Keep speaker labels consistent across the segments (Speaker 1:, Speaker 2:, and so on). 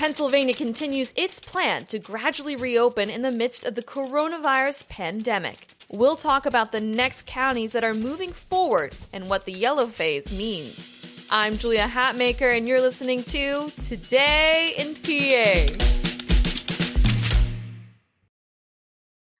Speaker 1: Pennsylvania continues its plan to gradually reopen in the midst of the coronavirus pandemic. We'll talk about the next counties that are moving forward and what the yellow phase means. I'm Julia Hatmaker, and you're listening to Today in PA.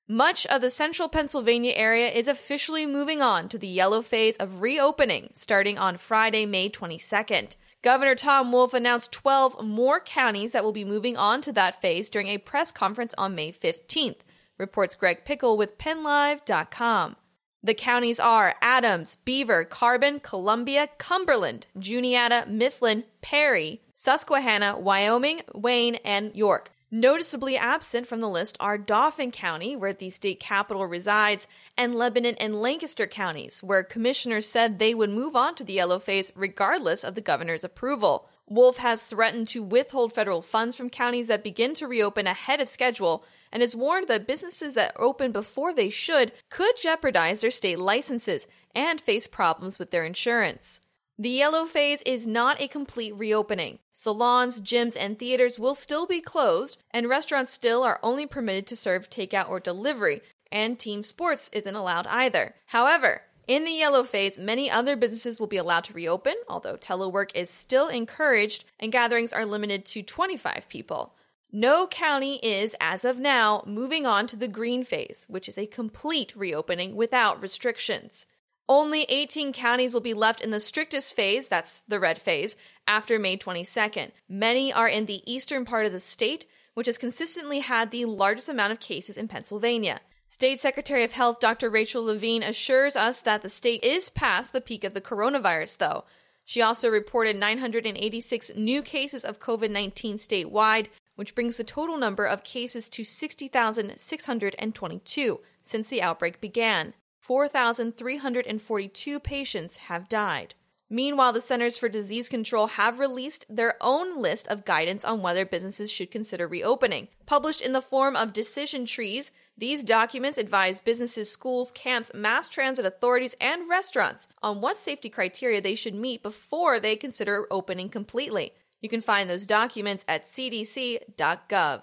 Speaker 1: Much of the central Pennsylvania area is officially moving on to the yellow phase of reopening starting on Friday, May 22nd. Governor Tom Wolf announced 12 more counties that will be moving on to that phase during a press conference on May 15th, reports Greg Pickle with PennLive.com. The counties are Adams, Beaver, Carbon, Columbia, Cumberland, Juniata, Mifflin, Perry, Susquehanna, Wyoming, Wayne, and York. Noticeably absent from the list are Dauphin County, where the state capital resides, and Lebanon and Lancaster counties, where commissioners said they would move on to the yellow phase regardless of the governor's approval. Wolf has threatened to withhold federal funds from counties that begin to reopen ahead of schedule and has warned that businesses that open before they should could jeopardize their state licenses and face problems with their insurance. The yellow phase is not a complete reopening. Salons, gyms, and theaters will still be closed, and restaurants still are only permitted to serve takeout or delivery, and team sports isn't allowed either. However, in the yellow phase, many other businesses will be allowed to reopen, although telework is still encouraged and gatherings are limited to 25 people. No county is, as of now, moving on to the green phase, which is a complete reopening without restrictions. Only 18 counties will be left in the strictest phase, that's the red phase, after May 22nd. Many are in the eastern part of the state, which has consistently had the largest amount of cases in Pennsylvania. State Secretary of Health Dr. Rachel Levine assures us that the state is past the peak of the coronavirus, though. She also reported 986 new cases of COVID 19 statewide, which brings the total number of cases to 60,622 since the outbreak began. 4,342 patients have died. Meanwhile, the Centers for Disease Control have released their own list of guidance on whether businesses should consider reopening. Published in the form of decision trees, these documents advise businesses, schools, camps, mass transit authorities, and restaurants on what safety criteria they should meet before they consider opening completely. You can find those documents at cdc.gov.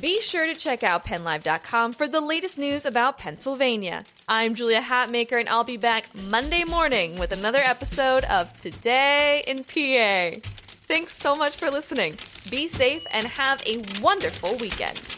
Speaker 1: Be sure to check out PennLive.com for the latest news about Pennsylvania. I'm Julia Hatmaker, and I'll be back Monday morning with another episode of Today in PA. Thanks so much for listening. Be safe and have a wonderful weekend.